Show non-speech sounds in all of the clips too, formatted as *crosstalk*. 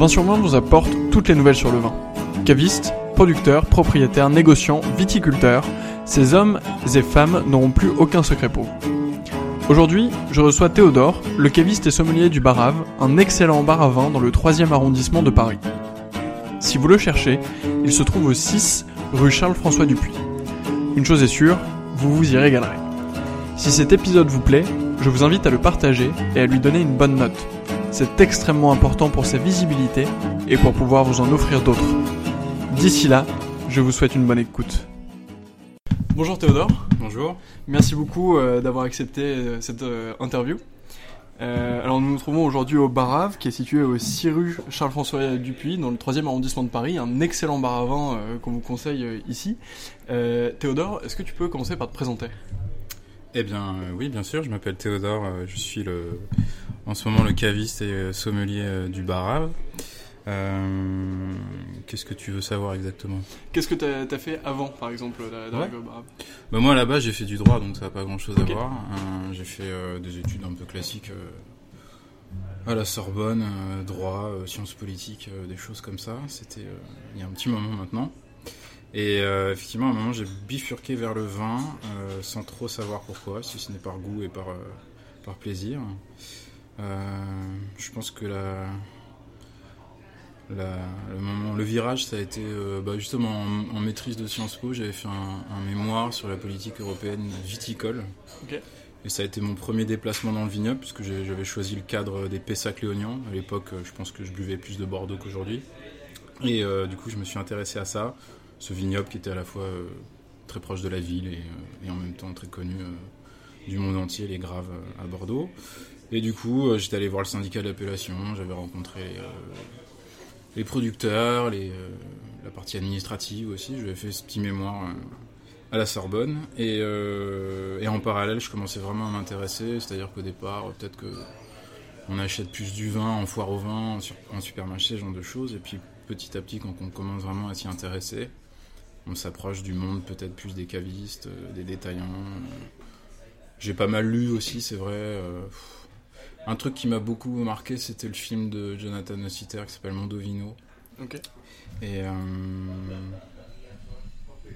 20 sur 20 vous apporte toutes les nouvelles sur le vin. Cavistes, producteurs, propriétaires, négociants, viticulteurs, ces hommes et femmes n'auront plus aucun secret pour vous. Aujourd'hui, je reçois Théodore, le caviste et sommelier du Barave, un excellent bar à vin dans le 3e arrondissement de Paris. Si vous le cherchez, il se trouve au 6 rue Charles-François Dupuis. Une chose est sûre, vous vous y régalerez. Si cet épisode vous plaît, je vous invite à le partager et à lui donner une bonne note. C'est extrêmement important pour sa visibilité et pour pouvoir vous en offrir d'autres. D'ici là, je vous souhaite une bonne écoute. Bonjour Théodore. Bonjour. Merci beaucoup euh, d'avoir accepté euh, cette euh, interview. alors nous nous trouvons aujourd'hui au Barave, qui est situé au 6 rue Charles-François Dupuis, dans le 3e arrondissement de Paris, un excellent bar à vin qu'on vous conseille ici. Théodore, est-ce que tu peux commencer par te présenter? Eh bien, oui, bien sûr. Je m'appelle Théodore. Je suis le, en ce moment le caviste et euh, sommelier du Barave. Qu'est-ce que tu veux savoir exactement? Qu'est-ce que tu as, fait avant, par exemple, d'arriver au Barave bah, Moi, là-bas, j'ai fait du droit, donc ça n'a pas grand-chose à voir. j'ai fait des études un peu classiques à la Sorbonne, droit, sciences politiques, des choses comme ça. C'était il y a un petit moment maintenant. Et euh, effectivement, à un moment, j'ai bifurqué vers le vin euh, sans trop savoir pourquoi, si ce n'est par goût et par, euh, par plaisir. Je pense que la, le, moment, le virage, ça a été bah, justement en, maîtrise de Sciences Po. J'avais fait un, mémoire sur la politique européenne viticole. Et ça a été mon premier déplacement dans le vignoble, puisque j'avais choisi le cadre des Pessac-Léognan. À l'époque, je pense que je buvais plus de Bordeaux qu'aujourd'hui. Et du coup, je me suis intéressé à ça. Ce vignoble qui était à la fois très proche de la ville et, et en même temps très connu du monde entier, les Graves à Bordeaux. Et du coup, j'étais allé voir le syndicat d'appellation, j'avais rencontré les producteurs, les, la partie administrative aussi. J'avais fait ce petit mémoire à la Sorbonne. Et, et, en parallèle, je commençais vraiment à m'intéresser. C'est-à-dire qu'au départ, peut-être que on achète plus du vin en foire au vin, en, supermarché, ce genre de choses. Et puis petit à petit, quand on commence vraiment à s'y intéresser, on s'approche du monde peut-être plus des cavistes, des détaillants. J'ai pas mal lu aussi, c'est vrai. Un truc qui m'a beaucoup marqué, c'était le film de Jonathan Nossiter qui s'appelle Mondovino. Ok. Et euh,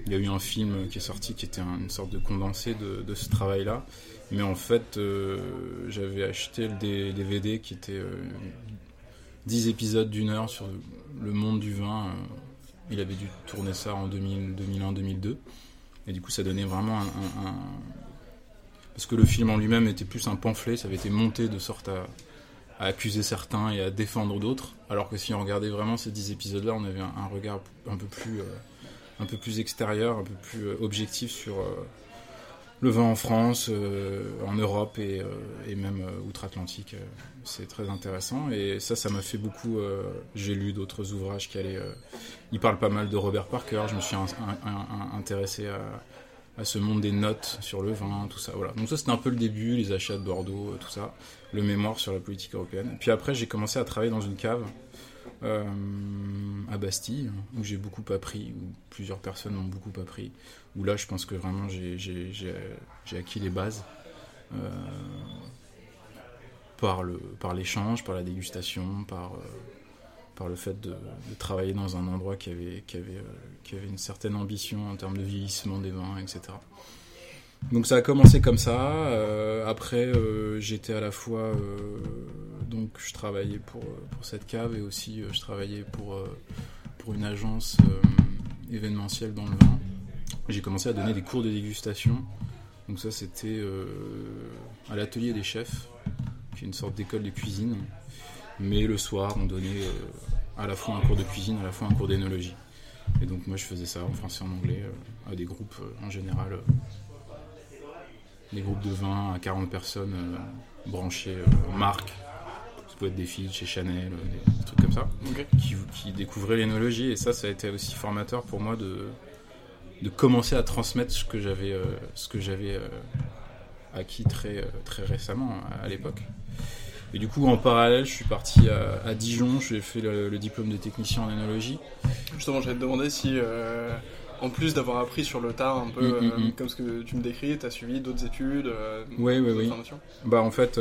il y a eu un film qui est sorti qui était une sorte de condensé de, ce travail-là. Mais en fait, euh, j'avais acheté le DVD qui était 10 euh, épisodes d'une heure sur le monde du vin. Il avait dû tourner ça en 2001-2002. Et du coup, ça donnait vraiment un parce que le film en lui-même était plus un pamphlet, ça avait été monté de sorte à, accuser certains et à défendre d'autres, alors que si on regardait vraiment ces dix épisodes-là, on avait un, regard un peu plus, euh, un peu plus extérieur, un peu plus euh, objectif sur euh, le vin en France, en Europe et, même outre-Atlantique. c'est très intéressant et ça, ça m'a fait beaucoup. J'ai lu d'autres ouvrages qui allaient. il parle pas mal de Robert Parker. Je me suis intéressé à à ce monde des notes sur le vin, tout ça. Voilà. Donc ça c'était un peu le début, les achats de Bordeaux, euh, tout ça, le mémoire sur la politique européenne. Puis après j'ai commencé à travailler dans une cave euh, à Bastille, où j'ai beaucoup appris, où plusieurs personnes m'ont beaucoup appris, où là je pense que vraiment j'ai acquis les bases. Euh, par l'échange, par la dégustation, par par le fait de, travailler dans un endroit qui avait, qui, avait, euh, qui avait une certaine ambition en termes de vieillissement des vins, etc. Donc ça a commencé comme ça. Euh, après, euh, j'étais à la fois donc je travaillais pour, pour cette cave et aussi je travaillais pour pour une agence événementielle dans le vin. J'ai commencé à donner des cours de dégustation. Donc ça c'était à l'atelier des chefs, qui est une sorte d'école de cuisine. Mais le soir, on donnait à la fois un cours de cuisine, à la fois un cours d'énologie. Et donc moi je faisais ça en français et en anglais euh, à des groupes euh, en général, euh, des groupes de 20 à 40 personnes branchées marques, ça peut être des filles chez Chanel, des, trucs comme ça, qui, qui, découvraient l'énologie et ça ça a été aussi formateur pour moi de, de commencer à transmettre ce que j'avais ce que j'avais acquis très, très récemment à l'époque. Et du coup, en parallèle, je suis parti à, Dijon, j'ai fait le, diplôme de technicien en énologie. Justement, j'allais te demander si, euh, en plus d'avoir appris sur le tard, un peu mm, mm, euh, mm. comme ce que tu me décris, tu as suivi d'autres études, euh, oui, oui, oui. Bah, en fait,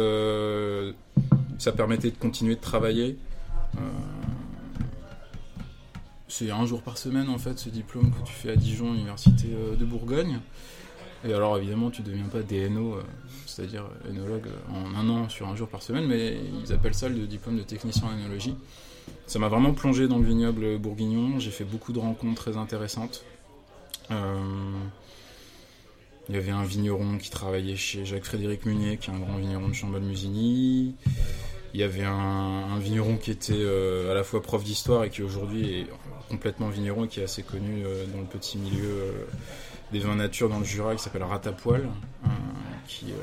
ça permettait de continuer de travailler. c'est un jour par semaine, en fait, ce diplôme que tu fais à Dijon, Université de Bourgogne. Et alors évidemment, tu ne deviens pas DNO, euh, c'est-à-dire œnologue, euh, en un an sur un jour par semaine, mais ils appellent ça le diplôme de technicien en œnologie. Ça m'a vraiment plongé dans le vignoble bourguignon. J'ai fait beaucoup de rencontres très intéressantes. Euh, il y avait un vigneron qui travaillait chez Jacques-Frédéric Munier, qui est un grand vigneron de Chambol-Musigny. Il y avait un, vigneron qui était à la fois prof d'histoire et qui aujourd'hui est complètement vigneron et qui est assez connu dans le petit milieu des vins nature dans le Jura qui s'appelle Ratapoil, euh, qui, euh,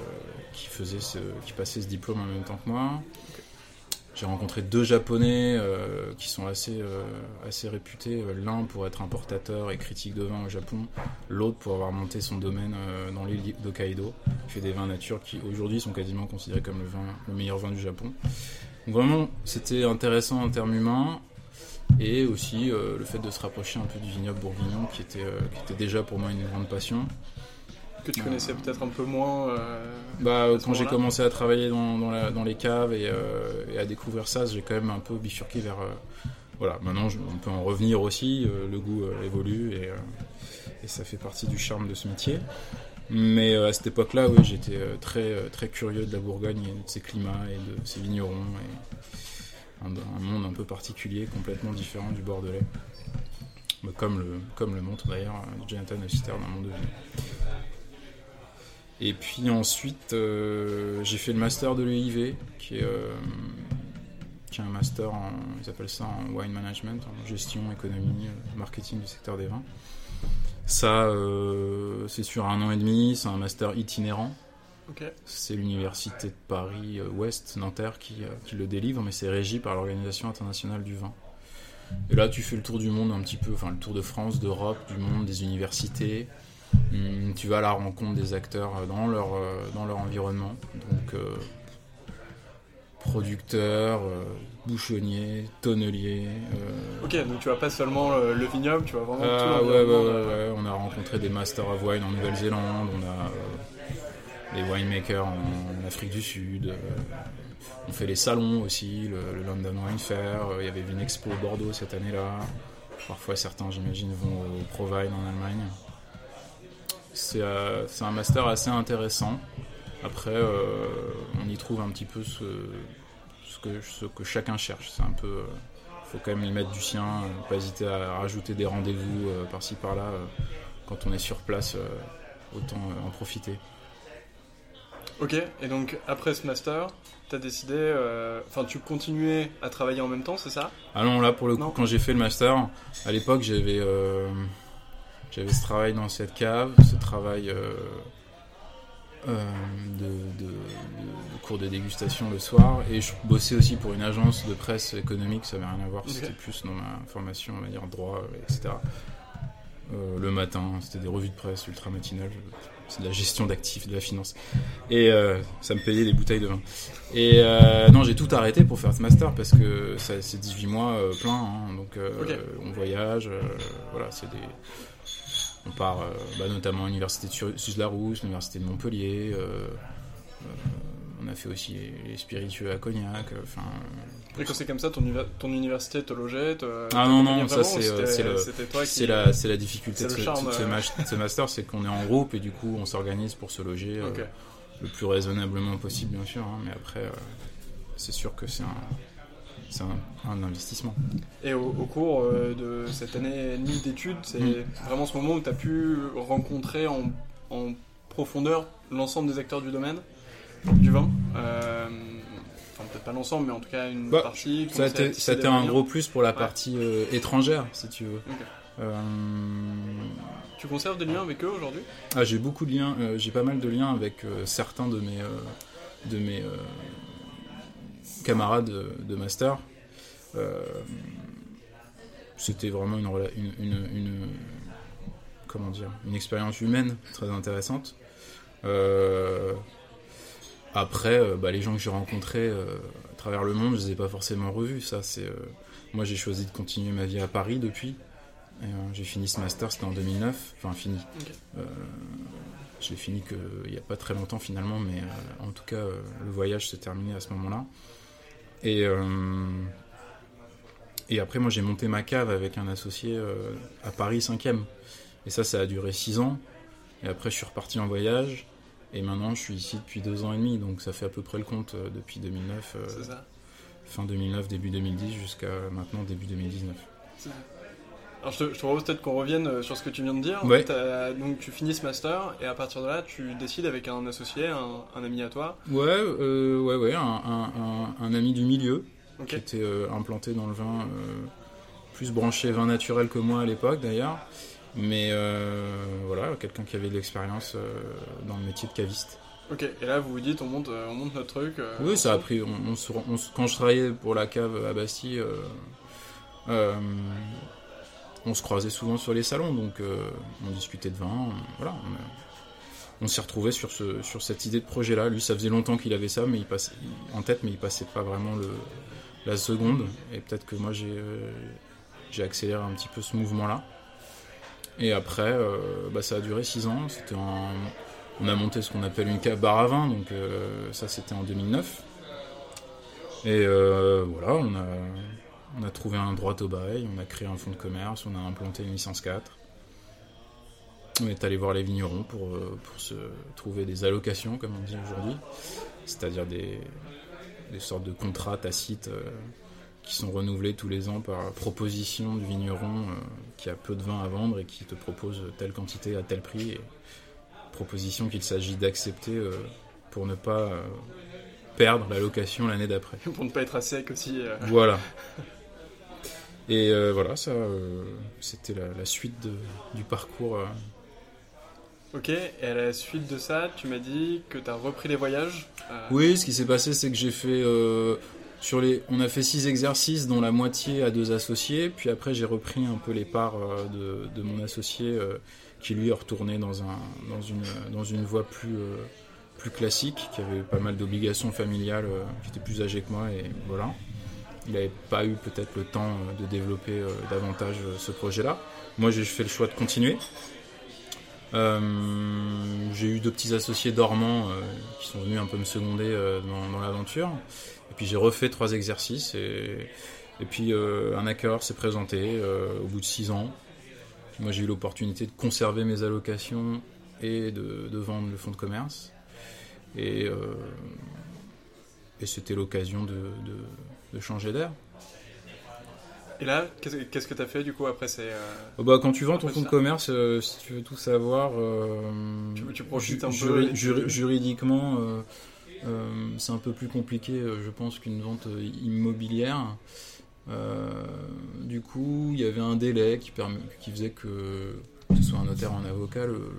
qui, faisait qui passait ce diplôme en même temps que moi. J'ai rencontré deux Japonais euh, qui sont assez, assez réputés. L'un pour être importateur et critique de vin au Japon, l'autre pour avoir monté son domaine dans l'île d'Hokkaido. Il fait des vins nature qui aujourd'hui sont quasiment considérés comme le, vin, le meilleur vin du Japon. Donc vraiment, c'était intéressant en termes humains et aussi euh, le fait de se rapprocher un peu du vignoble bourguignon qui était, euh, qui était déjà pour moi une grande passion. Que tu connaissais peut-être un peu moins euh, bah, Quand j'ai commencé à travailler dans, dans, les caves et, à découvrir ça, j'ai quand même un peu bifurqué vers... voilà, maintenant on peut en revenir aussi, le goût évolue et, et, ça fait partie du charme de ce métier. Mais à cette époque-là, oui, j'étais très, très curieux de la Bourgogne et de ses climats et de ses vignerons. Et, un, monde un peu particulier, complètement différent du Bordelais. Bah, comme, le, comme le montre d'ailleurs Jonathan Oster dans Monde de vie. Et puis ensuite, j'ai fait le master de l'EIV, qui est, qui est un master, en, ils appellent ça en wine management, en gestion, économie, marketing du secteur des vins. Ça, c'est sur un an et demi, c'est un master itinérant. C'est l'université de Paris-Ouest, Nanterre, qui, qui, le délivre, mais c'est régi par l'Organisation internationale du vin. Et là, tu fais le tour du monde un petit peu, enfin le tour de France, d'Europe, du monde, des universités. Hum, tu vas à la rencontre des acteurs dans leur, euh, dans leur environnement. Donc, euh, producteurs, euh, bouchonniers, tonneliers. Ok, donc tu vas pas seulement le, vignoble, tu vas vraiment ah, tout ouais, ouais, ouais, On a rencontré des Masters of Wine en Nouvelle-Zélande, on a des winemakers en, Afrique du Sud. On fait les salons aussi, le, London Wine Fair, euh, il y avait une expo Bordeaux cette année-là. Parfois certains, j'imagine, vont au Provine en Allemagne. Euh, c'est un master assez intéressant. Après, euh, on y trouve un petit peu ce, que, ce que, chacun cherche. C'est un peu, faut quand même y mettre du sien, pas hésiter à rajouter des rendez-vous par-ci par-là. quand on est sur place, autant en profiter. Ok, et donc après ce master, tu as décidé, euh, enfin tu continuais à travailler en même temps, c'est ça? Ah non, là pour le coup, quand j'ai fait le master, à l'époque j'avais euh, j'avais ce travail dans cette cave, ce travail euh, de, cours de dégustation le soir, et je bossais aussi pour une agence de presse économique, ça n'avait rien à voir, c'était plus dans ma formation, on va dire droit, etc. le matin, c'était des revues de presse ultra matinales c'est de la gestion d'actifs, de la finance. Et euh, ça me payait des bouteilles de vin. Et euh, non, j'ai tout arrêté pour faire ce master parce que c'est 18 mois euh, plein. Hein. donc on voyage, voilà, c'est des. On part bah, notamment à l'université de Suse-la-Rousse, l'université de Montpellier on a fait aussi les, spiritueux à Cognac. Enfin, et quand c'est comme ça, ton, ton université te logeait Ah non, non, ça c'est la, la difficulté de, ce, ce, master, c'est qu'on est en groupe et du coup on s'organise pour se loger euh, le plus raisonnablement possible, bien sûr. Hein, mais après, euh, c'est sûr que c'est un, un, investissement. Et au, cours euh, de cette année et demie d'études, c'est mm. vraiment ce moment où tu as pu rencontrer en, en profondeur l'ensemble des acteurs du domaine du vin. Euh, enfin, peut-être pas l'ensemble, mais en tout cas une bah, partie. Ça a été, un gros plus pour la partie euh, étrangère, si tu veux. Euh, tu conserves des liens avec eux aujourd'hui? Ah, J'ai beaucoup de liens, j'ai pas mal de liens avec certains de mes, de mes camarades de, master. C'était vraiment une, une, une, comment dire, une expérience humaine très intéressante. Euh, après, euh, bah, les gens que j'ai rencontrés euh, à travers le monde, je les ai pas forcément revus. Ça, c'est euh, moi, j'ai choisi de continuer ma vie à Paris depuis. j'ai fini ce master, c'était en 2009. Enfin, fini. J'ai fini il n'y a pas très longtemps finalement, mais en tout cas, le voyage s'est terminé à ce moment-là. Et et après, moi, j'ai monté ma cave avec un associé à Paris 5e. Et ça, ça a duré 6 ans. Et après, je suis reparti en voyage. Et maintenant, je suis ici depuis deux ans et demi, donc ça fait à peu près le compte euh, depuis 2009, euh, fin 2009, début 2010, jusqu'à maintenant, début 2019. Alors je te, propose peut-être qu'on revienne euh, sur ce que tu viens de dire. donc tu finis ce master et à partir de là tu décides avec un associé, un, ami à toi. Ouais, ouais, ouais, un, un, ami du milieu qui était implanté dans le vin, plus branché vin naturel que moi à l'époque d'ailleurs. Mais euh, voilà, quelqu'un qui avait de l'expérience euh, dans le métier de caviste. Ok, et là vous vous dites on monte, euh, on monte notre truc Oui, ça a pris. On, quand je travaillais pour la cave à Bastille, on se croisait souvent sur les salons, donc on discutait de vin. voilà, on, s'est retrouvé sur, ce, sur cette idée de projet-là. Lui, ça faisait longtemps qu'il avait ça mais il passait, en tête, mais il passait pas vraiment le, la seconde. Et peut-être que moi j'ai accéléré un petit peu ce mouvement-là. Et après, euh, bah, ça a duré 6 ans. C'était On a monté ce qu'on appelle une cave bar à vin, donc euh, ça c'était en 2009. Et euh, voilà, on a, on a trouvé un droit au bail, on a créé un fonds de commerce, on a implanté une licence 4. On est allé voir les vignerons pour, pour se trouver des allocations, comme on dit aujourd'hui, c'est-à-dire des, des sortes de contrats tacites qui sont renouvelés tous les ans par proposition du vigneron euh, qui a peu de vin à vendre et qui te propose telle quantité à tel prix. proposition qu'il s'agit d'accepter pour ne pas perdre la location l'année d'après. *laughs* pour ne pas être à sec aussi. Voilà. *laughs* Et voilà, ça, c'était la, suite du parcours. Ok, et à la suite de ça, tu m'as dit que tu as repris les voyages. Oui, ce qui s'est passé, c'est que j'ai fait sur les, on a fait six exercices, dont la moitié à deux associés. Puis après, j'ai repris un peu les parts euh, de, mon associé euh, qui lui est retourné dans, un, dans, une, dans une voie plus, euh, plus classique, qui avait pas mal d'obligations familiales, qui était plus âgé que moi. Et voilà. Il n'avait pas eu peut-être le temps de développer davantage ce projet-là. Moi, j'ai fait le choix de continuer. j'ai eu deux petits associés dormants qui sont venus un peu me seconder dans l'aventure. Et puis j'ai refait trois exercices et, puis euh, un hacker s'est présenté euh, au bout de six ans. Moi j'ai eu l'opportunité de conserver mes allocations et de, vendre le fonds de commerce. Et, euh, c'était l'occasion de, changer d'air. Et là, qu'est-ce que tu as fait du coup après c'est oh, bah, Quand tu vends ton fonds de commerce, si tu veux tout savoir, tu, profites un peu juridiquement, euh, c'est un peu plus compliqué, euh, je pense, qu'une vente euh, immobilière. du coup, il y avait un délai qui, qui faisait que, que ce soit un notaire ou un avocat, le,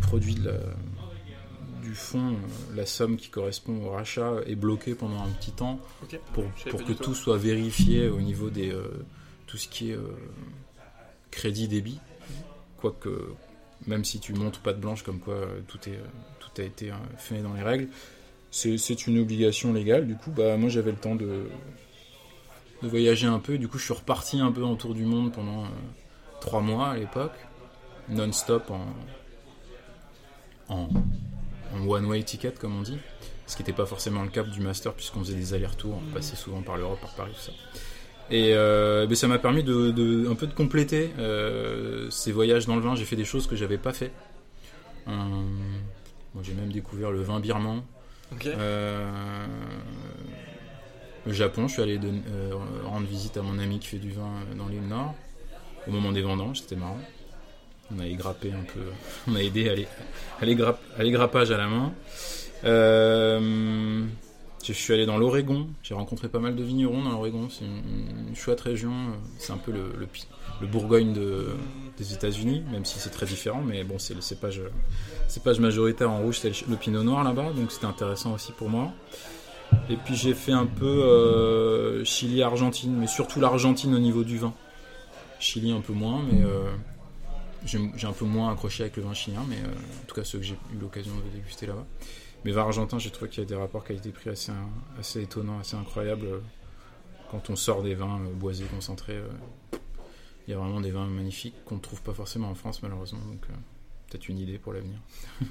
produit du fonds, la somme qui correspond au rachat, est bloqué pendant un petit temps pour, pour que tout. soit vérifié au niveau des tout ce qui est crédit débit. Quoique, même si tu montes pas de blanche comme quoi tout est a été euh, fait dans les règles. C'est une obligation légale. Du coup, bah, moi j'avais le temps de, de voyager un peu. Du coup, je suis reparti un peu en tour du monde pendant euh, trois mois à l'époque, non-stop en, en, one-way ticket, comme on dit. Ce qui n'était pas forcément le cas du master, puisqu'on faisait des allers-retours, on passait souvent par l'Europe, par Paris, tout ça. Et euh, ben, ça m'a permis de, un peu de compléter ces voyages dans le vin. J'ai fait des choses que j'avais pas fait j'ai même découvert le vin birman. Euh, le Japon, je suis allé euh, rendre visite à mon ami qui fait du vin dans l'île Nord. Au moment des vendanges, c'était marrant. On a grappé un peu, on a aidé à les, grappages à la main. Euh, je suis allé dans l'Oregon, j'ai rencontré pas mal de vignerons dans l'Oregon, c'est une, chouette région, c'est un peu le, Bourgogne de, des États-Unis, même si c'est très différent, mais bon, c'est le cépage, cépage majoritaire en rouge, c'est le, pinot noir là-bas, donc c'était intéressant aussi pour moi. Et puis j'ai fait un peu euh, Chili-Argentine, mais surtout l'Argentine au niveau du vin. Chili un peu moins, mais euh, j'ai un peu moins accroché avec le vin chilien, mais euh, en tout cas ceux que j'ai eu l'occasion de déguster là-bas. Mais vin argentin, j'ai trouvé qu'il y a des rapports qualité-prix assez, assez étonnants, assez incroyables quand on sort des vins boisés concentrés il y a vraiment des vins magnifiques qu'on ne trouve pas forcément en France malheureusement. Donc euh, peut-être une idée pour l'avenir. *laughs*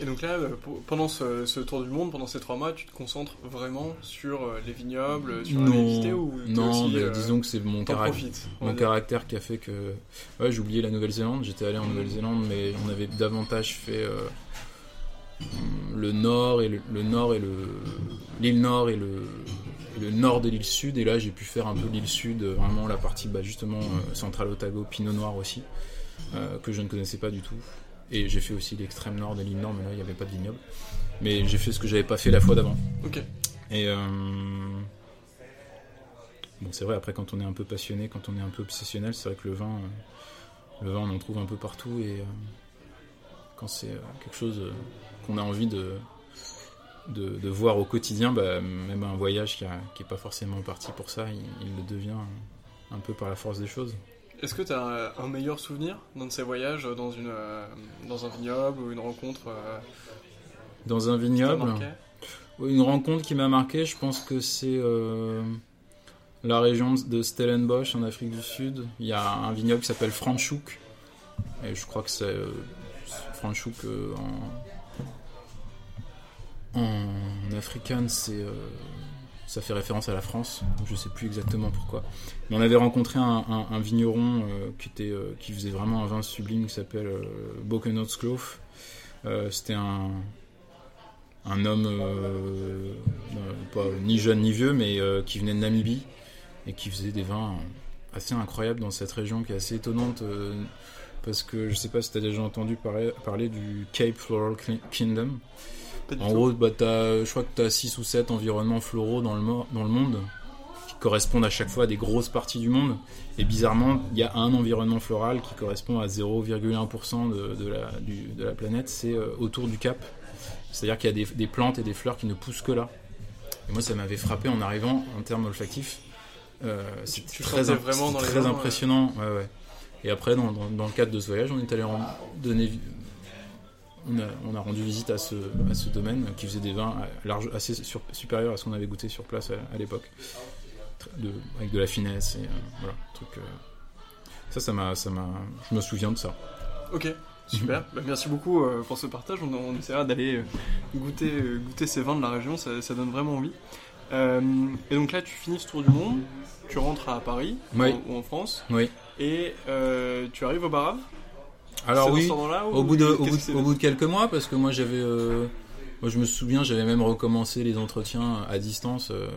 Et donc là, euh, pendant ce, tour du monde, pendant ces trois mois, tu te concentres vraiment sur euh, les vignobles, sur non, la visiter ou Non, disons que c'est mon, caractère, mon caractère qui a fait que... Ouais, j'ai oublié la Nouvelle-Zélande, j'étais allé en Nouvelle-Zélande, mais on avait davantage fait le nord et le, le nord et le... l'île nord et le, le nord de l'île sud. Et là, j'ai pu faire un peu l'île sud, euh, vraiment la partie bah, justement euh, centrale Otago, Pinot Noir aussi, euh, que je ne connaissais pas du tout. Et j'ai fait aussi l'extrême nord de l'île nord, mais là, il n'y avait pas de vignoble. Mais j'ai fait ce que j'avais pas fait la fois d'avant. Ok. Et bon, c'est vrai, après, quand on est un peu passionné, quand on est un peu obsessionnel, c'est vrai que le vin, le vin, on en trouve un peu partout. Et quand c'est quelque chose qu'on a envie de, de, voir au quotidien, bah, même un voyage qui n'est pas forcément parti pour ça, il, le devient un peu par la force des choses. Est-ce que tu as un, meilleur souvenir dans de ces voyages, dans, une, euh, dans un vignoble ou une rencontre euh, Dans un vignoble Une rencontre qui m'a marqué, je pense que c'est euh, la région de Stellenbosch en Afrique du Sud. Il y a un vignoble qui s'appelle Franschhoek. Et je crois que c'est Franschhoek en en africain, c'est ça fait référence à la France. Je sais plus exactement pourquoi. Mais on avait rencontré un, vigneron euh, euh, qui faisait vraiment un vin sublime qui s'appelle euh, C'était un homme pas ni jeune ni vieux, mais qui venait de Namibie et qui faisait des vins assez incroyables dans cette région qui est assez étonnante parce que je sais pas si tu as déjà entendu parler, parler du Cape Floral Kingdom. Pas du En tout. gros, bah, t'as- je crois que tu as 6 ou 7 environnements floraux dans le, mo- dans le monde qui correspondent à chaque fois à des grosses parties du monde. Et bizarrement, il y a un environnement floral qui correspond à 0,1% de, de, la, du- de la planète, c'est euh, autour du cap. C'est-à-dire qu'il y a des, des plantes et des fleurs qui ne poussent que là. Et moi, ça m'avait frappé en arrivant en termes olfactifs. Euh, c'est tu très, imp- vraiment dans très vins, impressionnant. Ouais, ouais. Et après, dans, dans- dans le cadre de ce voyage, on est allé en- donner on a, on a rendu visite à ce, à ce domaine qui faisait des vins large, assez sur- supérieurs à ce qu'on avait goûté sur place à, à l'époque, avec de la finesse et euh, voilà, truc. euh, ça, ça m'a, ça m'a, je me souviens de ça. Ok, super. *laughs* Bah, merci beaucoup euh, pour ce partage. On, on essaiera d'aller goûter, goûter ces vins de la région, ça, ça donne vraiment envie. Et donc là, tu finis ce tour du monde, tu rentres à Paris Oui. en- ou en France, Oui. et tu arrives au Barave Alors oui, au bout de, au qu'est-ce bout, qui s'est au bout de quelques mois, parce que moi j'avais, euh, moi je me souviens, j'avais même recommencé les entretiens à distance euh,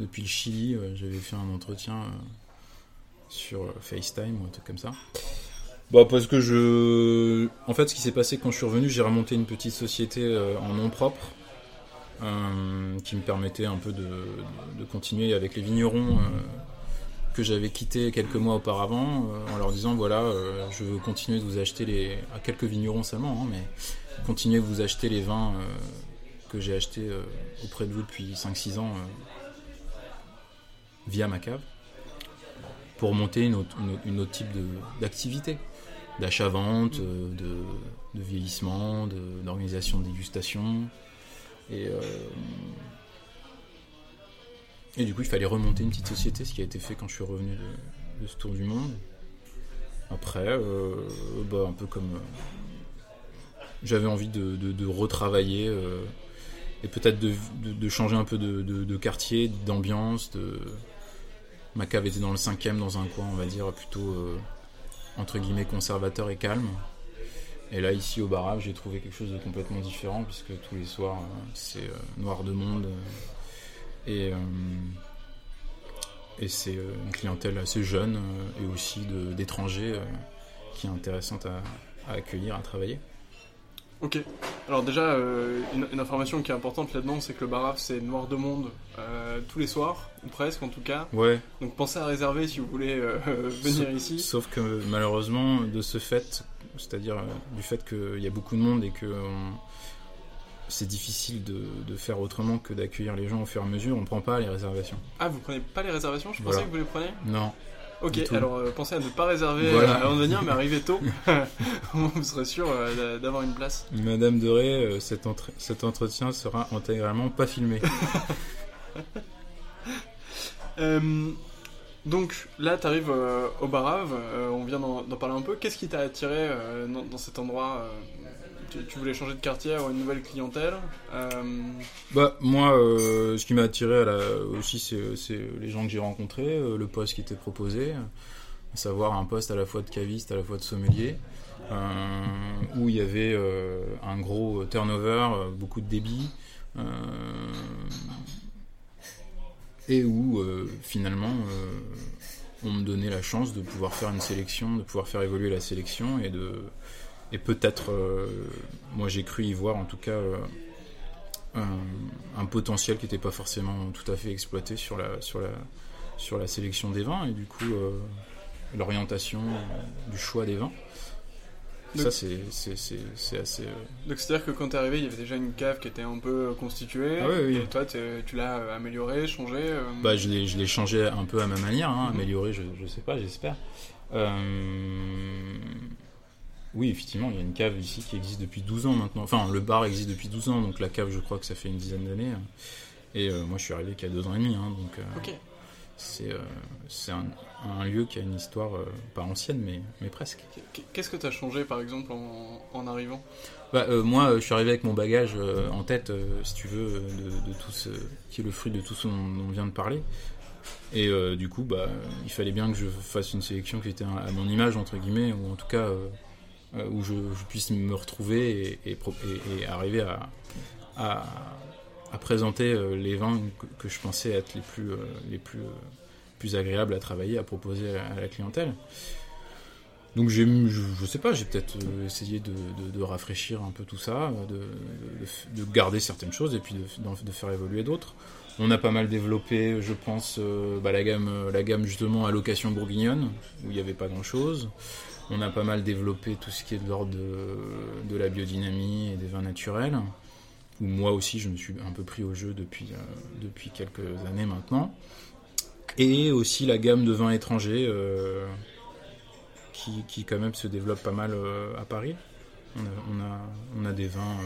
depuis le Chili. euh, j'avais fait un entretien sur FaceTime ou un truc comme ça. Bah parce que je, en fait, ce qui s'est passé quand je suis revenu, j'ai remonté une petite société en nom propre. qui me permettait un peu de, de continuer avec les vignerons que j'avais quittés quelques mois auparavant euh, en leur disant voilà euh, je veux continuer de vous acheter les à quelques vignerons seulement hein, mais continuer de vous acheter les vins euh, que j'ai achetés auprès de vous depuis 5-6 ans via ma cave pour monter une autre, une autre- type d'activité d'achat-vente, de, de vieillissement, d'organisation de, dégustation. Et, et du coup, il fallait remonter une petite société, ce qui a été fait quand je suis revenu de, ce tour du monde. Après, euh, bah, un peu comme. euh, J'avais envie de, retravailler euh, et peut-être de, changer un peu de, quartier, d'ambiance. Ma cave était dans le cinquième, dans un coin, on va dire, plutôt entre guillemets conservateur et calme. Et là, ici au barrage, j'ai trouvé quelque chose de complètement différent, puisque tous les soirs, c'est noir de monde. Et euh, et c'est euh, une clientèle assez jeune euh, et aussi d'étrangers qui est intéressante à, à accueillir, à travailler. Ok. Alors déjà, une, une information qui est importante là-dedans, c'est que le Baraf, c'est noir de monde tous les soirs, ou presque en tout cas. Ouais, Donc pensez à réserver si vous voulez *laughs* venir Sauf- ici. Sauf que malheureusement, de ce fait, c'est-à-dire du fait qu'il y a beaucoup de monde et que on- c'est difficile de, de faire autrement que d'accueillir les gens au fur et à mesure, on prend pas les réservations. Ah, vous prenez pas les réservations? Je Voilà. pensais que vous les preniez. Non. Ok, alors euh, pensez à ne pas réserver Voilà. euh, avant de venir, mais arrivez tôt. *laughs* *laughs* vous serez sûr euh, d'a- d'avoir une place. Madame Doré, euh, cet, entre- cet entretien sera intégralement pas filmé. *laughs* Donc là, tu arrives au Barave, on vient d'en parler un peu. Qu'est-ce qui t'a attiré dans, dans cet endroit tu, voulais changer de quartier, avoir une nouvelle clientèle Euh, Bah moi, euh, ce qui m'a attiré aussi, c'est les gens que j'ai rencontrés, euh, le poste qui était proposé, à savoir un poste à la fois de caviste, à la fois de sommelier, où il y avait un gros turnover, beaucoup de débit, et où finalement on me donnait la chance de pouvoir faire une sélection, de pouvoir faire évoluer la sélection et de et peut-être, euh, moi j'ai cru y voir en tout cas. euh, un, un potentiel qui n'était pas forcément tout à fait exploité sur la, sur la, sur la sélection des vins et du coup euh, l'orientation du choix des vins. Donc- Ça, c'est c'est- c'est- c'est assez. euh, Donc c'est-à-dire que quand t'es arrivé, il y avait déjà une cave qui était un peu constituée. Ah oui, oui. Et toi, tu l'as améliorée, changée. euh, Bah, je l'ai je l'ai changé un peu à ma manière, hein, Mhm. amélioré, je, je sais pas, j'espère. Euh, Oui, effectivement, il y a une cave ici qui existe depuis 12 ans maintenant. Enfin, le bar existe depuis 12 ans, donc la cave, je crois que ça fait une dizaine d'années. Et euh, moi, je suis arrivé qu'il y a deux ans et demi, hein, donc euh, c'est euh, c'est un, un lieu qui a une histoire pas ancienne, mais, mais presque. Qu- Qu'est-ce que t'as changé par exemple en, en arrivant? Bah, moi, je suis arrivé avec mon bagage en tête, si tu veux, de, de tout ce qui est le fruit de tout ce dont on vient de parler. Et du coup, bah, il fallait bien que je fasse une sélection qui était à mon image, entre guillemets, ou en tout cas où je, puisse me retrouver et, arriver à, présenter euh, les vins que, je pensais être les plus, euh, les plus, euh, plus agréables à travailler, à proposer à, la clientèle. Donc je, je sais pas, j'ai peut-être euh, essayé de, rafraîchir un peu tout ça, de, de, de garder certaines choses et puis de, faire évoluer d'autres. On a pas mal développé, je pense, euh, bah, la gamme, euh, la gamme justement allocation bourguignonne où il n'y avait pas grand-chose. On a pas mal développé tout ce qui est de l'ordre de, la biodynamie et des vins naturels. Où moi aussi, je me suis un peu pris au jeu depuis euh, depuis quelques années maintenant. Et aussi la gamme de vins étrangers. euh, qui, qui quand même se développe pas mal euh, à Paris. On a, on a, des vins.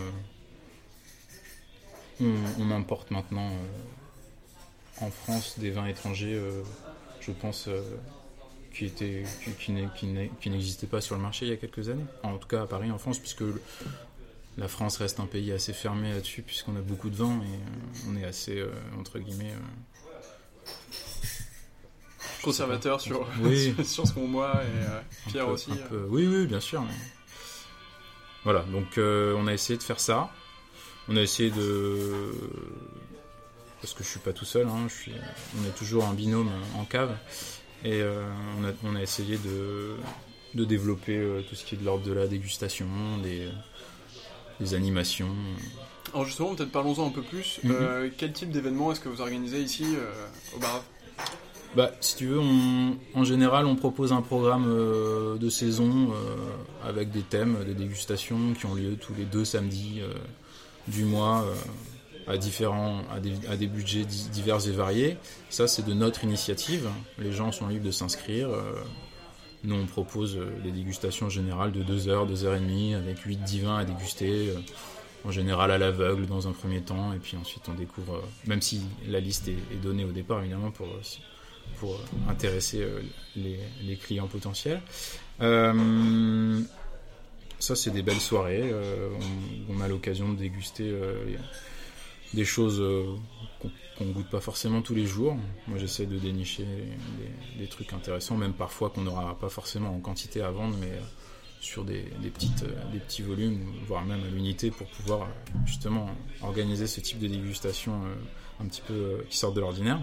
on, importe maintenant en France des vins étrangers, je pense, qui, n'existaient pas sur le marché il y a quelques années. En tout cas à Paris, en France, puisque le- la France reste un pays assez fermé là-dessus, puisqu'on a beaucoup de vins et euh, on est assez, euh, entre guillemets. euh, Conservateur sur, Oui. *laughs* sur, ce qu'on boit et euh, Pierre peu- aussi. peu- Oui, oui, bien sûr. mais- Voilà, donc on a essayé de faire ça. On a essayé de. Parce que je suis pas tout seul, hein, je suis... on est toujours un binôme en cave. Et euh, on, a, on a essayé de, de développer euh, tout ce qui est de l'ordre de la dégustation, des, des animations. Alors justement, peut-être parlons-en un peu plus. Mhm. Euh, quel type d'événement est-ce que vous organisez ici euh, au Barave Bah, si tu veux, on- en général, on propose un programme euh, de saison avec des thèmes, des dégustations qui ont lieu tous les deux samedis du mois à différents, à des, à des budgets di- divers et variés. Ça, c'est de notre initiative. Les gens sont libres de s'inscrire. euh, nous, on propose euh, des dégustations générales de 2 heures, 2 heures et demie, avec 8-10 vins à déguster. euh, en général à l'aveugle dans un premier temps, et puis ensuite on découvre, même si la liste est, donnée au départ évidemment pour, pour intéresser les, clients potentiels. Ça c'est des belles soirées, on, a l'occasion de déguster des choses euh, qu'on qu'on goûte pas forcément tous les jours. Moi j'essaie de dénicher des, trucs intéressants, même parfois qu'on n'aura pas forcément en quantité à vendre, mais euh, sur euh, des petits volumes, voire même à l'unité, pour pouvoir justement organiser ce type de dégustation un petit peu qui sort de l'ordinaire.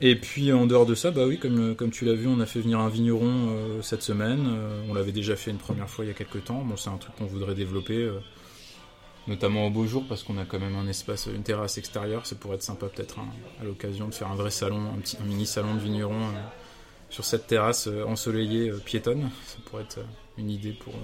Et puis en dehors de ça, bah oui, comme, tu l'as vu, on a fait venir un vigneron cette semaine. On l'avait déjà fait une première fois il y a quelques temps. Bon, c'est un truc qu'on voudrait développer, notamment au beau jour, parce qu'on a quand même un espace, une terrasse extérieure. Ça pourrait être sympa peut-être hein, à l'occasion de faire un vrai salon, un, petit, un mini salon de vigneron euh, sur cette terrasse euh, ensoleillée euh, piétonne. Ça pourrait être euh, une idée pour,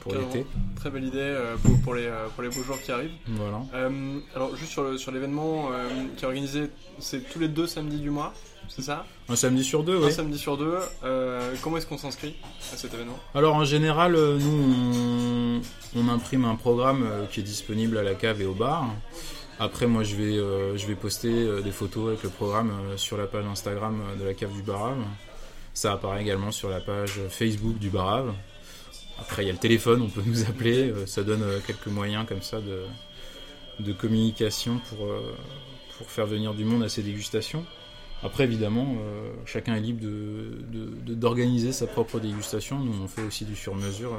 pour l'été. Très belle idée pour, pour les, pour les beaux jours qui arrivent. Voilà. Euh, alors juste sur le- sur l'événement euh, qui est organisé, c'est tous les deux samedis du mois, c'est ça? Un samedi sur deux, Un oui. samedi sur deux. Euh, comment est-ce qu'on s'inscrit à cet événement? Alors en général, nous, on, on imprime un programme qui est disponible à la cave et au bar. Après, moi, je vais, je vais poster des photos avec le programme sur la page Instagram de la cave du Barave. Ça apparaît également sur la page Facebook du Barave. Après, il y a le téléphone, on peut nous appeler. euh, Ça donne euh, quelques moyens comme ça de, de communication pour, euh, pour faire venir du monde à ces dégustations. Après, évidemment, chacun est libre de- de- d'organiser sa propre dégustation. Nous, on fait aussi du sur-mesure.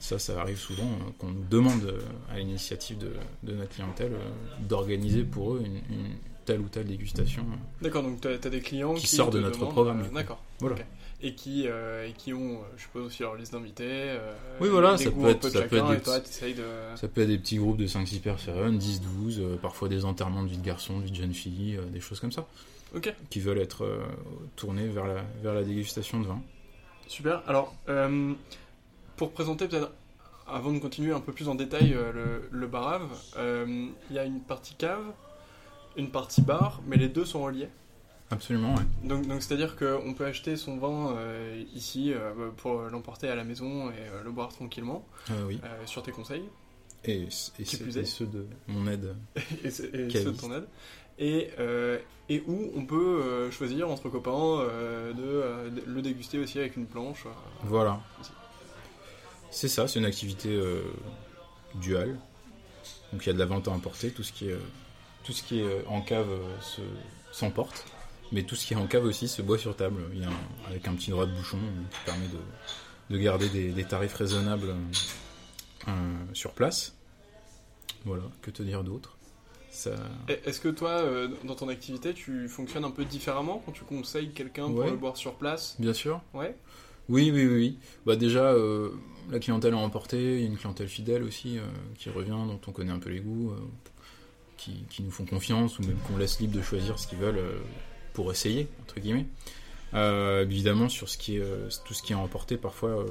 Ça, ça arrive souvent qu'on nous demande à l'initiative de, notre clientèle d'organiser pour eux une, une telle ou telle dégustation. D'accord, donc tu as, des clients Qui qui, sort de notre demandent, programme, euh. D'accord. Voilà. Et qui, euh, et qui ont, euh, je suppose, aussi leur liste d'invités. euh, Oui, voilà, ça peut être- ça peut être des toi, de. Ça peut être des petits groupes de 5-6 personnes, 10-12, euh, parfois des enterrements de vie de garçon, de vie de jeune fille, euh, des choses comme ça, Ok, qui veulent être euh, tournés vers la, vers la dégustation de vin. super. Alors, euh, pour présenter peut-être, avant de continuer un peu plus en détail euh, le, le Barave, euh, il y a une partie cave, une partie bar, mais les deux sont reliés. Absolument, ouais. Donc, donc c'est-à-dire qu'on peut acheter son vin euh, ici euh, pour l'emporter à la maison et euh, le boire tranquillement, oui. sur tes conseils, Et, et, ceux de mon aide. *laughs* et, ceux de ton aide. Et, et où on peut choisir entre copains de, de le déguster aussi avec une planche. Voilà. C'est ça, c'est une activité duale. Donc il y a de la vente à emporter, tout ce qui est, tout ce qui est euh, en cave euh, se- s'emporte, mais tout ce qui est en cave aussi se boit sur table. Il y a un- avec un petit droit de bouchon euh, qui permet de, de garder des, des tarifs raisonnables euh, sur place. Voilà, que te dire d'autre? Ça... Est-ce que toi, euh, dans ton activité, tu fonctionnes un peu différemment quand tu conseilles quelqu'un pour le boire sur place? Bien sûr. Ouais. Oui, oui, oui. Bah déjà, euh, la clientèle a emporté, il y a une clientèle fidèle aussi euh, qui revient, dont on connaît un peu les goûts, qui, nous font confiance ou même qu'on laisse libre de choisir ce qu'ils veulent euh, pour essayer, entre guillemets. Euh, évidemment, sur euh, tout ce qui est emporté, parfois,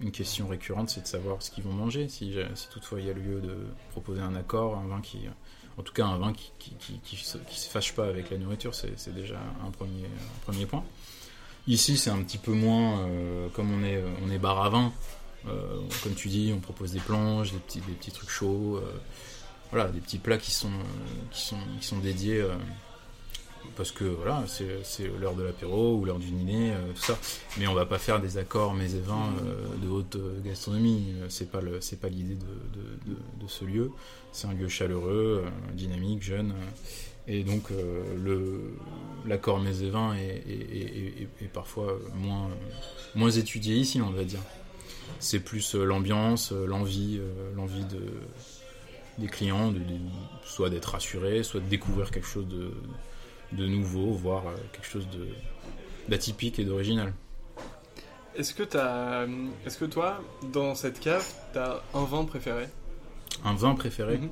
une question récurrente, c'est de savoir ce qu'ils vont manger. Si, si toutefois il y a lieu de proposer un accord, un vin qui, en tout cas un vin qui, qui, se, fâche pas avec la nourriture, c'est déjà un premier, premier point. Ici, c'est un petit peu moins, comme on est, on est bar à vin, comme tu dis, on propose des planches, des petits, des petits trucs chauds, voilà, des petits plats qui sont, euh, dédiés euh, parce que voilà, c'est l'heure de l'apéro ou l'heure du dîner, euh, tout ça. Mais on va pas faire des accords mets et vins de haute gastronomie. C'est pas pas l'idée de, ce lieu. C'est un lieu chaleureux, dynamique, jeune. et donc l'accord mets et vins est, est, est- parfois moins étudié ici, on va dire. C'est plus l'ambiance, l'envie, l'envie de des clients, de, de- soit d'être rassurés, soit de découvrir quelque chose de, de nouveau, voire euh, quelque chose de d'atypique et d'original. Est-ce que, t'as- est-ce que toi, dans cette cave, t'as un vin préféré? Un vin préféré? Mhm.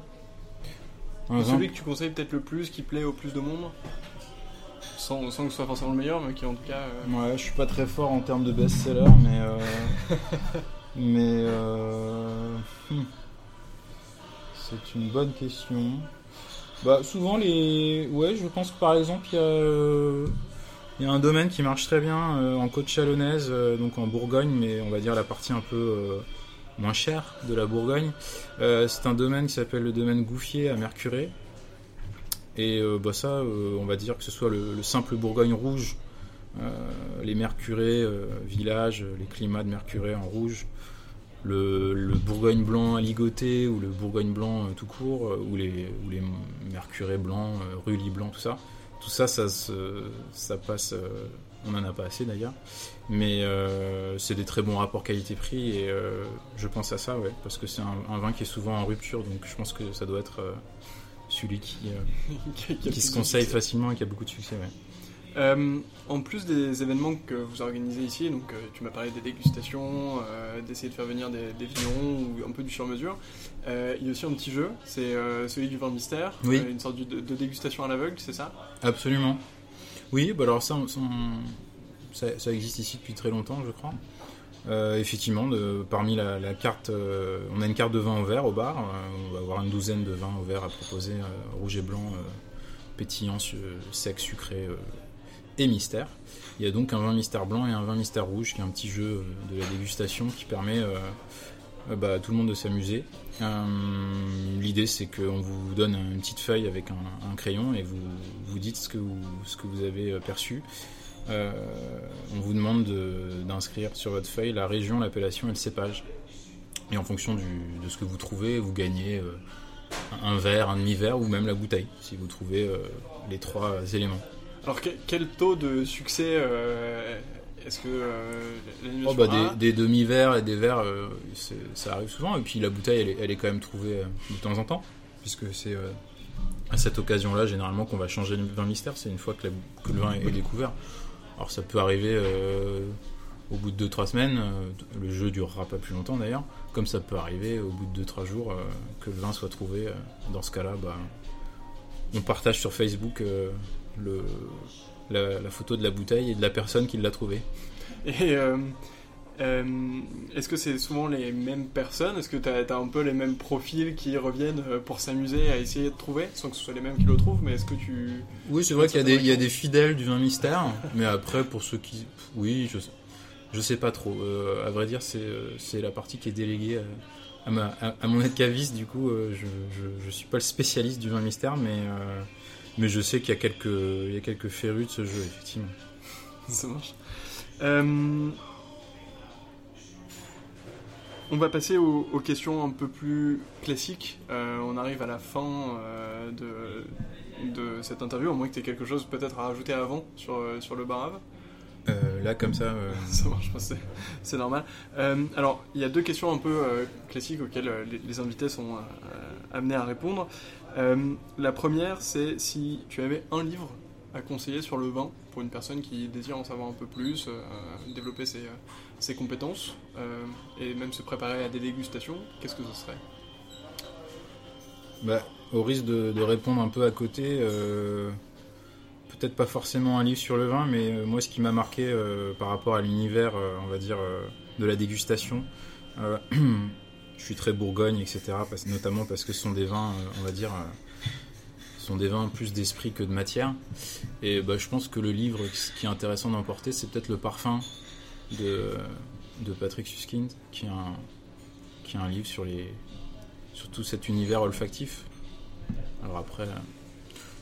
Un vin Celui que tu conseilles peut-être le plus, qui plaît au plus de monde? Sans, sans que ce soit forcément le meilleur, mais qui en tout cas. euh, Ouais, je suis pas très fort en termes de best-seller, mais. euh, *laughs* mais. euh, hmm. C'est une bonne question. Bah, souvent, les. Ouais, je pense que par exemple, il y a. euh, un domaine qui marche très bien euh, en côte chalonnaise, euh, donc en Bourgogne, mais on va dire la partie un peu moins chère de la Bourgogne. C'est un domaine qui s'appelle le domaine Gouffier à Mercurey. Et bah ça, on va dire que ce soit le, le simple Bourgogne rouge, les Mercurey euh, village, les climats de Mercurey en rouge, le, le Bourgogne blanc ligoté ou le Bourgogne blanc euh, tout court, euh, ou les, ou les blancs, euh, Rully blanc, tout ça. Tout ça, ça, se- ça passe. euh, on n'en a pas assez d'ailleurs, mais c'est des très bons rapports qualité-prix et je pense à ça, ouais, parce que c'est un, un vin qui est souvent en rupture, donc je pense que ça doit être celui qui, *laughs* se conseille facilement et qui a beaucoup de succès. Ouais. Euh, en plus des événements que vous organisez ici, donc euh, tu m'as parlé des dégustations, euh, d'essayer de faire venir des, des vignerons ou un peu du sur-mesure, il y a aussi un petit jeu, c'est celui du vin mystère, Oui. une sorte de, de dégustation à l'aveugle, c'est ça? Absolument. Oui, bah alors ça, ça, ça, ça existe ici depuis très longtemps, je crois. Effectivement, de, parmi la, la carte, on a une carte de vin au vert au bar. on va avoir une douzaine de vins au vert à proposer, rouge et blanc, pétillant, sec, sucré et mystère. Il y a donc un vin mystère blanc et un vin mystère rouge, qui est un petit jeu euh, de la dégustation qui permet euh, euh, bah, à tout le monde de s'amuser. L'idée, c'est qu'on vous donne une petite feuille avec un, crayon et vous vous dites ce que vous, ce que vous avez perçu. On vous demande de- d'inscrire sur votre feuille la région, l'appellation et le cépage. Et en fonction de ce que vous trouvez, vous gagnez un verre, un demi-verre ou même la bouteille, si vous trouvez les trois éléments. Alors que- quel taux de succès euh, est-ce que euh, Oh, bah, a des, des demi-verres et des verres, euh, ça arrive souvent. Et puis la bouteille, elle est, elle est quand même trouvée euh, de temps en temps, puisque c'est à cette occasion-là, généralement, qu'on va changer le vin mystère. C'est une fois que, la- que le vin est découvert. Alors ça peut arriver au bout de 2-3 semaines, le jeu durera pas plus longtemps d'ailleurs, comme ça peut arriver au bout de 2-3 jours que le vin soit trouvé. dans ce cas-là, bah, on partage sur Facebook le, la, la photo de la bouteille et de la personne qui l'a trouvé. Et euh, euh, est-ce que c'est souvent les mêmes personnes? Est-ce que tu as, un peu les mêmes profils qui reviennent euh, pour s'amuser à essayer de trouver? Sans que ce soit les mêmes qui le trouvent, mais est-ce que tu... Oui, c'est vrai qu'il y, a des- y a fidèles du vin mystère, mais après, pour ceux qui. Oui, je, je sais pas trop. Euh, à vrai dire, c'est c'est la partie qui est déléguée à, à ma, à, à mon aide caviste, du coup, euh, je, je, je suis pas le spécialiste du vin mystère, mais, euh, mais je sais qu'il y, a quelques- il y a quelques férus de ce jeu, effectivement. *laughs* Ça marche. Euh, on va passer aux, aux questions un peu plus classiques. Euh, on arrive à la fin euh, de, de cette interview, à moins que tu aies quelque chose peut-être à rajouter avant sur, sur le barave. Euh, là, comme ça. *laughs* Ça marche, c'est- c'est normal. Alors, il y a deux questions un peu classiques auxquelles les, les invités sont amenés à répondre. Euh, la première, c'est si tu avais un livre à conseiller sur le vin pour une personne qui désire en savoir un peu plus, euh, développer ses, ses compétences euh, et même se préparer à des dégustations Qu'est-ce que ce serait? Bah, Au risque de, de, répondre un peu à côté, euh, peut-être pas forcément un livre sur le vin, mais euh, moi ce qui m'a marqué euh, par rapport à l'univers, euh, on va dire, euh, de la dégustation, euh, *clears throat* je suis très Bourgogne, etc. Notamment parce que ce sont des vins, euh, on va dire, euh, sont des vins plus d'esprit que de matière. Et bah, je pense que le livre, ce qui est intéressant d'emporter, c'est peut-être le parfum de, Patrick Suskind, qui est un, livre sur tout cet univers olfactif. Alors après, euh,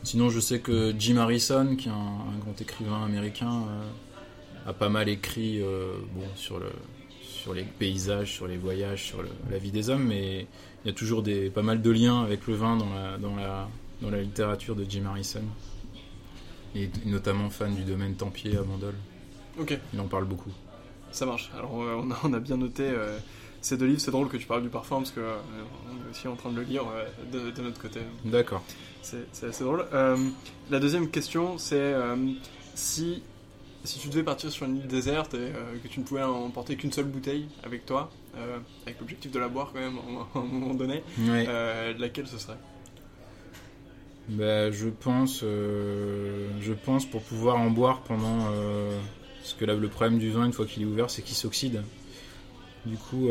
sinon je sais que Jim Harrison, qui est un, grand écrivain américain, a pas mal écrit sur, le, sur les paysages, sur les voyages, sur le, la vie des hommes, mais il y a toujours des, pas mal de liens avec le vin dans la, dans la, dans la littérature de Jim Harrison. Et notamment fan du domaine Tempier à Bandol. Ok. Il en parle beaucoup. Ça marche. Alors euh, on, a, on, a, bien noté euh, ces deux livres. C'est drôle que tu parles du parfum parce que euh, on est aussi en train de le lire euh, de, de, notre côté. D'accord. C'est assez drôle. La deuxième question, c'est si si tu devais partir sur une île déserte et euh, que tu ne pouvais emporter qu'une seule bouteille avec toi, euh, avec l'objectif de la boire quand même *laughs* à un moment donné, euh, laquelle ce serait? Bah, je pense, euh, je pense pour pouvoir en boire pendant, parce que là le problème du vin une fois qu'il est ouvert, c'est qu'il s'oxyde. Du coup,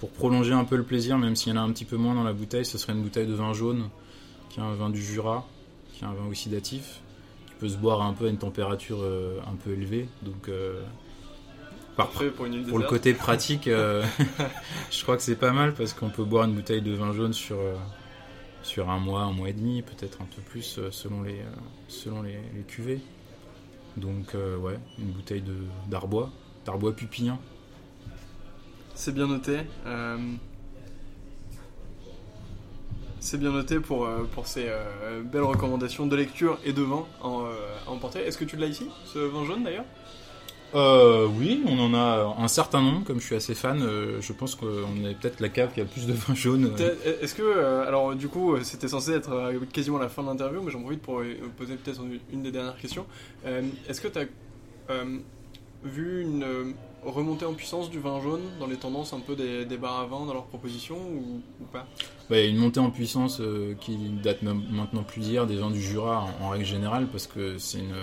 pour prolonger un peu le plaisir, même s'il y en a un petit peu moins dans la bouteille, ce serait une bouteille de vin jaune, qui est un vin du Jura, qui est un vin oxydatif, peut se boire un peu à une température euh, un peu élevée. Donc, euh, Parfait pour, une île pour le côté pratique, euh, *laughs* je crois que c'est pas mal parce qu'on peut boire une bouteille de vin jaune sur euh, sur un mois, un mois et demi, peut-être un peu plus selon les selon les, les cuvées. Donc ouais, une bouteille de d'arbois, d'arbois pupillant. C'est bien noté. C'est bien noté pour, euh, pour ces euh, belles recommandations de lecture et de vin en, euh, à emporter. Est-ce que tu l'as ici, ce vin jaune d'ailleurs? Euh, Oui, on en a un certain nombre, comme je suis assez fan. Euh, je pense qu'on est peut-être la cave qui a le plus de vin jaune. Est-ce que, alors du coup, c'était censé être quasiment la fin de l'interview, mais j'en profite pour poser peut-être une, des dernières questions. Est-ce que tu as vu une remontée en puissance du vin jaune dans les tendances un peu des, des bars à vin dans leurs propositions ou, pas? Bah, Il y a une montée en puissance euh, qui date maintenant plus d'hier des vins du Jura en, règle générale parce que c'est une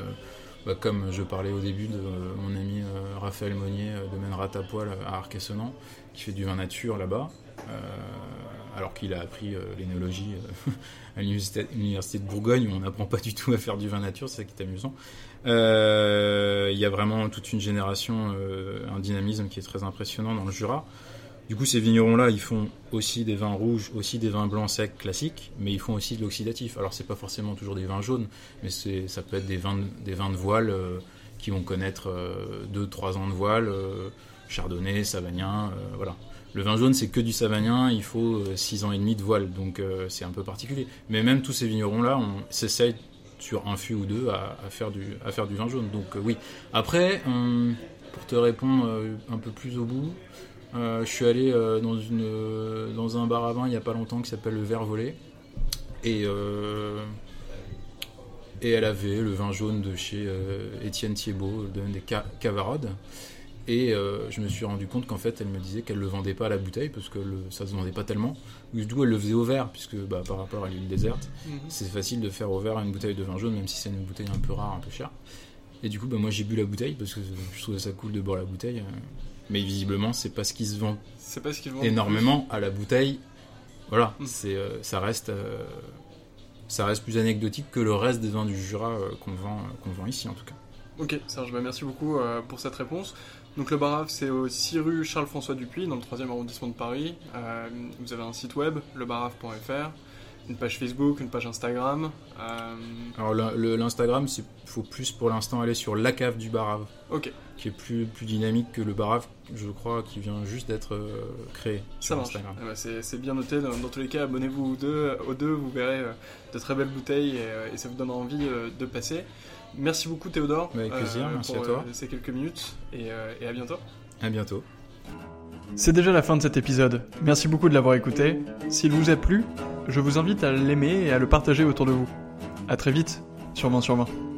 bah, comme je parlais au début de euh, mon ami euh, Raphaël Monnier euh, domaine Ratapoil à Arc-et-Senans qui fait du vin nature là-bas alors qu'il a appris l'énologie *laughs* à l'université de Bourgogne où on n'apprend pas du tout à faire du vin nature c'est ça qui est amusant euh, il y a vraiment toute une génération, euh, un dynamisme qui est très impressionnant dans le Jura. Du coup, ces vignerons-là, ils font aussi des vins rouges, aussi des vins blancs secs classiques, mais ils font aussi de l'oxydatif. Alors, c'est pas forcément toujours des vins jaunes, mais ça peut être des vins, de voile euh, qui vont connaître 2-3 ans de voile, euh, chardonnay, savagnin, euh, voilà. Le vin jaune, c'est que du savagnin, il faut 6 ans et demi de voile, donc euh, c'est un peu particulier. Mais même tous ces vignerons-là, on s'essaye sur un fût ou deux à, faire, du, vin jaune. Donc euh, oui. Après, euh, pour te répondre euh, un peu plus au bout, euh, je suis allé euh, dans, un bar à vin il n'y a pas longtemps qui s'appelle le Verre Volé. Et, elle avait le vin jaune de chez Étienne Thiebaud, le domaine des Cavarades. Et euh, je me suis rendu compte qu'en fait, elle me disait qu'elle le vendait pas à la bouteille parce que le, ça se vendait pas tellement. D'où elle le faisait au verre, puisque bah, par rapport à l'île déserte, mm -hmm. c'est facile de faire au verre une bouteille de vin jaune, même si c'est une bouteille un peu rare, un peu chère. Et du coup, bah, moi j'ai bu la bouteille parce que je trouvais ça cool de boire la bouteille. Mais visiblement, c'est pas ce qui se vend, pas ce qui se vend énormément à la bouteille. Voilà, mm. c'est euh, ça reste. Euh, ça reste plus anecdotique que le reste des vins du Jura euh, qu'on vend, qu'on vend ici en tout cas. Ok, Serge, bah merci beaucoup euh, pour cette réponse. Donc le Barave, c'est au 6 rue Charles-François Dupuis, dans le 3e arrondissement de Paris. Euh, vous avez un site web, lebarave.fr, une page Facebook, une page Instagram. Euh... Alors l'Instagram, il faut plus pour l'instant aller sur la cave du Barave. Ok. Qui est plus, plus dynamique que le Barave, je crois, qui vient juste d'être euh, créé. Ça marche. Eh ben c'est bien noté. Dans, dans, tous les cas, abonnez-vous aux deux, aux deux, vous verrez de très belles bouteilles et, et ça vous donnera envie de passer. Merci beaucoup Théodore. Avec plaisir, euh, merci pour, à toi. ces quelques minutes et, euh, et à bientôt. À bientôt. C'est déjà la fin de cet épisode. Merci beaucoup de l'avoir écouté. S'il vous a plu, je vous invite à l'aimer et à le partager autour de vous. A très vite sur 20 sur 20.